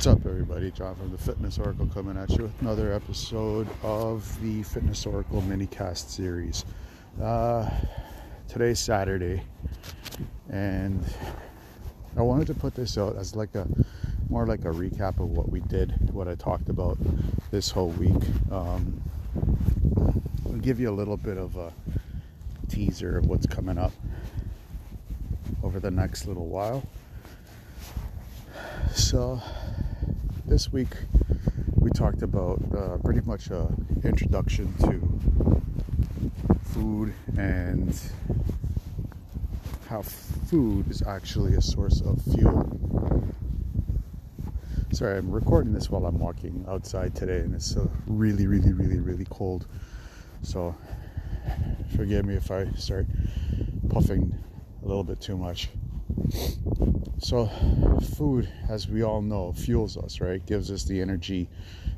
What's up, everybody? John from the Fitness Oracle coming at you with another episode of the Fitness Oracle minicast series. Uh, today's Saturday, and I wanted to put this out as like a more like a recap of what we did, what I talked about this whole week. Um, I'll give you a little bit of a teaser of what's coming up over the next little while. So, this week we talked about uh, pretty much an introduction to food and how food is actually a source of fuel. Sorry, I'm recording this while I'm walking outside today, and it's uh, really, really, really, really cold. So, forgive me if I start puffing a little bit too much. So, food, as we all know, fuels us, right? Gives us the energy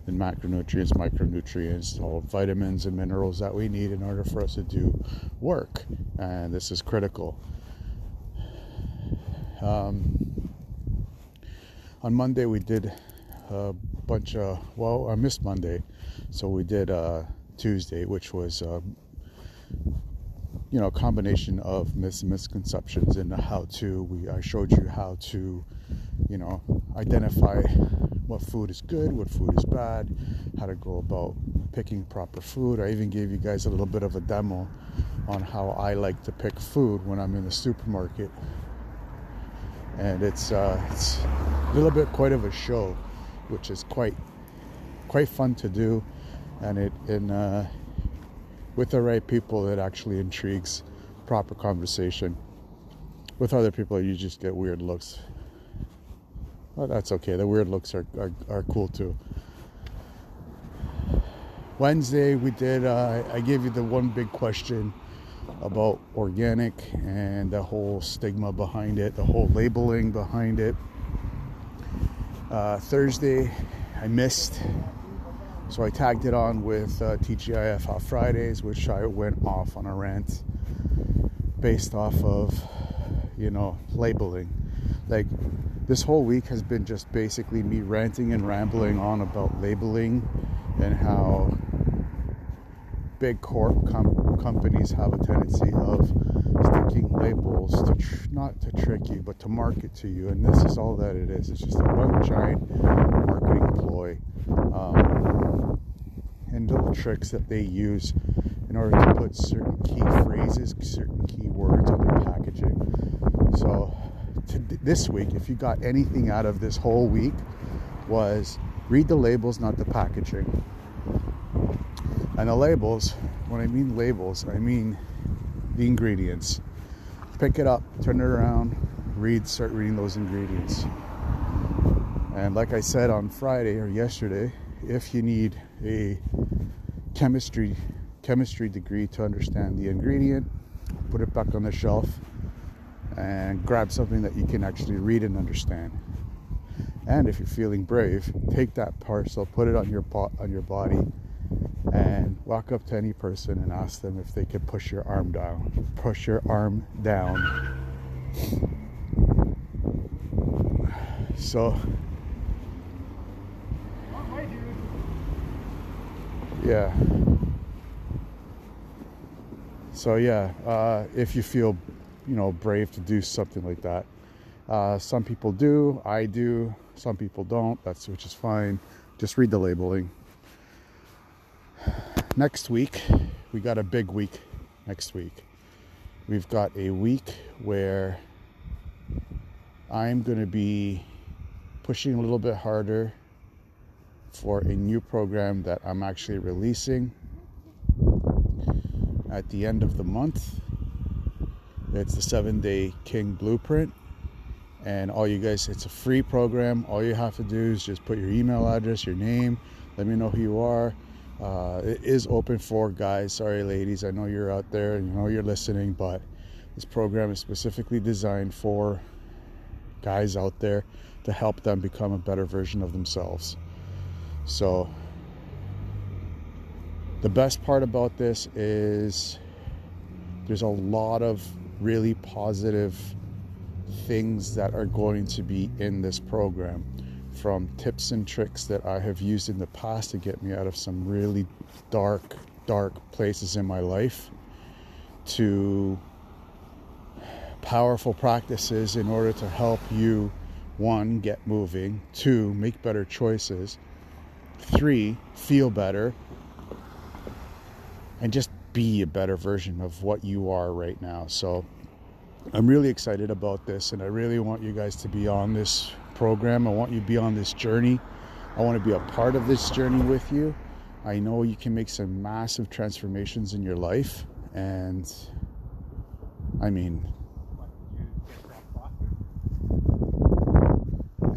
and macronutrients, micronutrients, all vitamins and minerals that we need in order for us to do work. And this is critical. Um, on Monday, we did a bunch of, well, I missed Monday. So, we did uh, Tuesday, which was uh, you know, a combination of mis- misconceptions in the how to. We I showed you how to, you know, identify what food is good, what food is bad, how to go about picking proper food. I even gave you guys a little bit of a demo on how I like to pick food when I'm in the supermarket. And it's uh, it's a little bit quite of a show, which is quite quite fun to do, and it in uh, with the right people, it actually intrigues proper conversation. With other people, you just get weird looks. Well, that's okay. The weird looks are, are, are cool too. Wednesday, we did, uh, I gave you the one big question about organic and the whole stigma behind it, the whole labeling behind it. Uh, Thursday, I missed so I tagged it on with uh, TGIF Hot Fridays, which I went off on a rant based off of, you know, labeling. Like this whole week has been just basically me ranting and rambling on about labeling and how big corp com- companies have a tendency of sticking labels to tr- not to trick you but to market to you. And this is all that it is. It's just a one giant marketing ploy. Um, and little tricks that they use in order to put certain key phrases, certain key words on their packaging. So, this week, if you got anything out of this whole week, was read the labels, not the packaging. And the labels, when I mean labels, I mean the ingredients. Pick it up, turn it around, read, start reading those ingredients. And like I said on Friday or yesterday, if you need a chemistry chemistry degree to understand the ingredient, put it back on the shelf and grab something that you can actually read and understand. And if you're feeling brave, take that parcel, put it on your on your body and walk up to any person and ask them if they could push your arm down. Push your arm down. So yeah. So yeah uh, if you feel you know brave to do something like that. Uh, some people do i do some people don't that's which is fine. Just read the labeling. Next week we got a big week next week. We've got a week where i'm going to be pushing a little bit harder for a new program that I'm actually releasing at the end of the month. It's the seven day King Blueprint. And all you guys, it's a free program. All you have to do is just put your email address, your name, let me know who you are. Uh, it is open for guys. Sorry, ladies. I know you're out there and you know you're listening, but this program is specifically designed for guys out there to help them become a better version of themselves. So, the best part about this is there's a lot of really positive things that are going to be in this program. from tips and tricks that I have used in the past to get me out of some really dark, dark places in my life to powerful practices in order to help you one, get moving, two, make better choices, three, feel better, and just be a better version of what you are right now. So I'm really excited about this, and I really want you guys to be on this program. I want you to be on this journey. I want to be a part of this journey with you. I know you can make some massive transformations in your life, and I mean,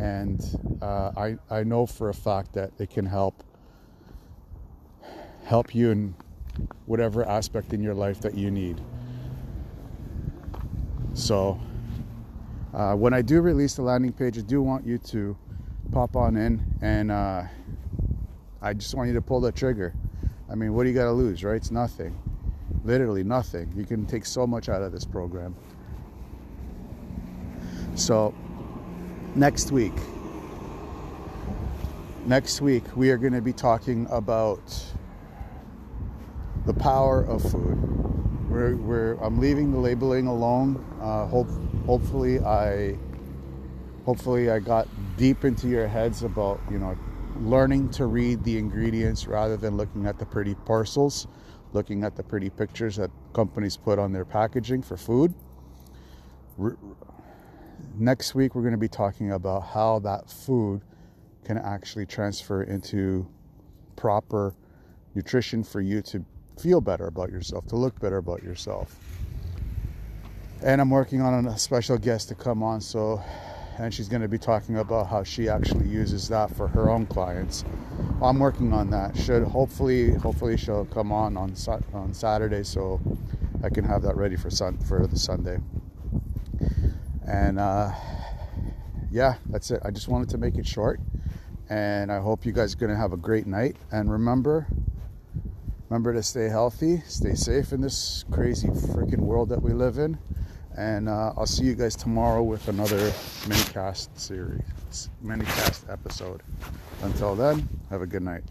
and uh, I, I know for a fact that it can help help you in whatever aspect in your life that you need. So uh, when I do release the landing page, I do want you to pop on in and uh, I just want you to pull the trigger. I mean, what do you got to lose, right? It's nothing. Literally nothing. You can take so much out of this program. So next week. Next week, we are going to be talking about the power of food. We're, we're, I'm leaving the labeling alone. Uh, hope, hopefully, I hopefully I got deep into your heads about you know learning to read the ingredients rather than looking at the pretty parcels, looking at the pretty pictures that companies put on their packaging for food. Next week we're going to be talking about how that food can actually transfer into proper nutrition for you to feel better about yourself, to look better about yourself. And I'm working on a special guest to come on, so and she's going to be talking about how she actually uses that for her own clients. I'm working on that. Should hopefully, hopefully she'll come on on on Saturday, so I can have that ready for sun for the Sunday. And uh, yeah, that's it. I just wanted to make it short. And I hope you guys are going to have a great night. And remember, remember to stay healthy, stay safe in this crazy freaking world that we live in. And uh, I'll see you guys tomorrow with another mini cast series, mini cast episode. Until then, have a good night.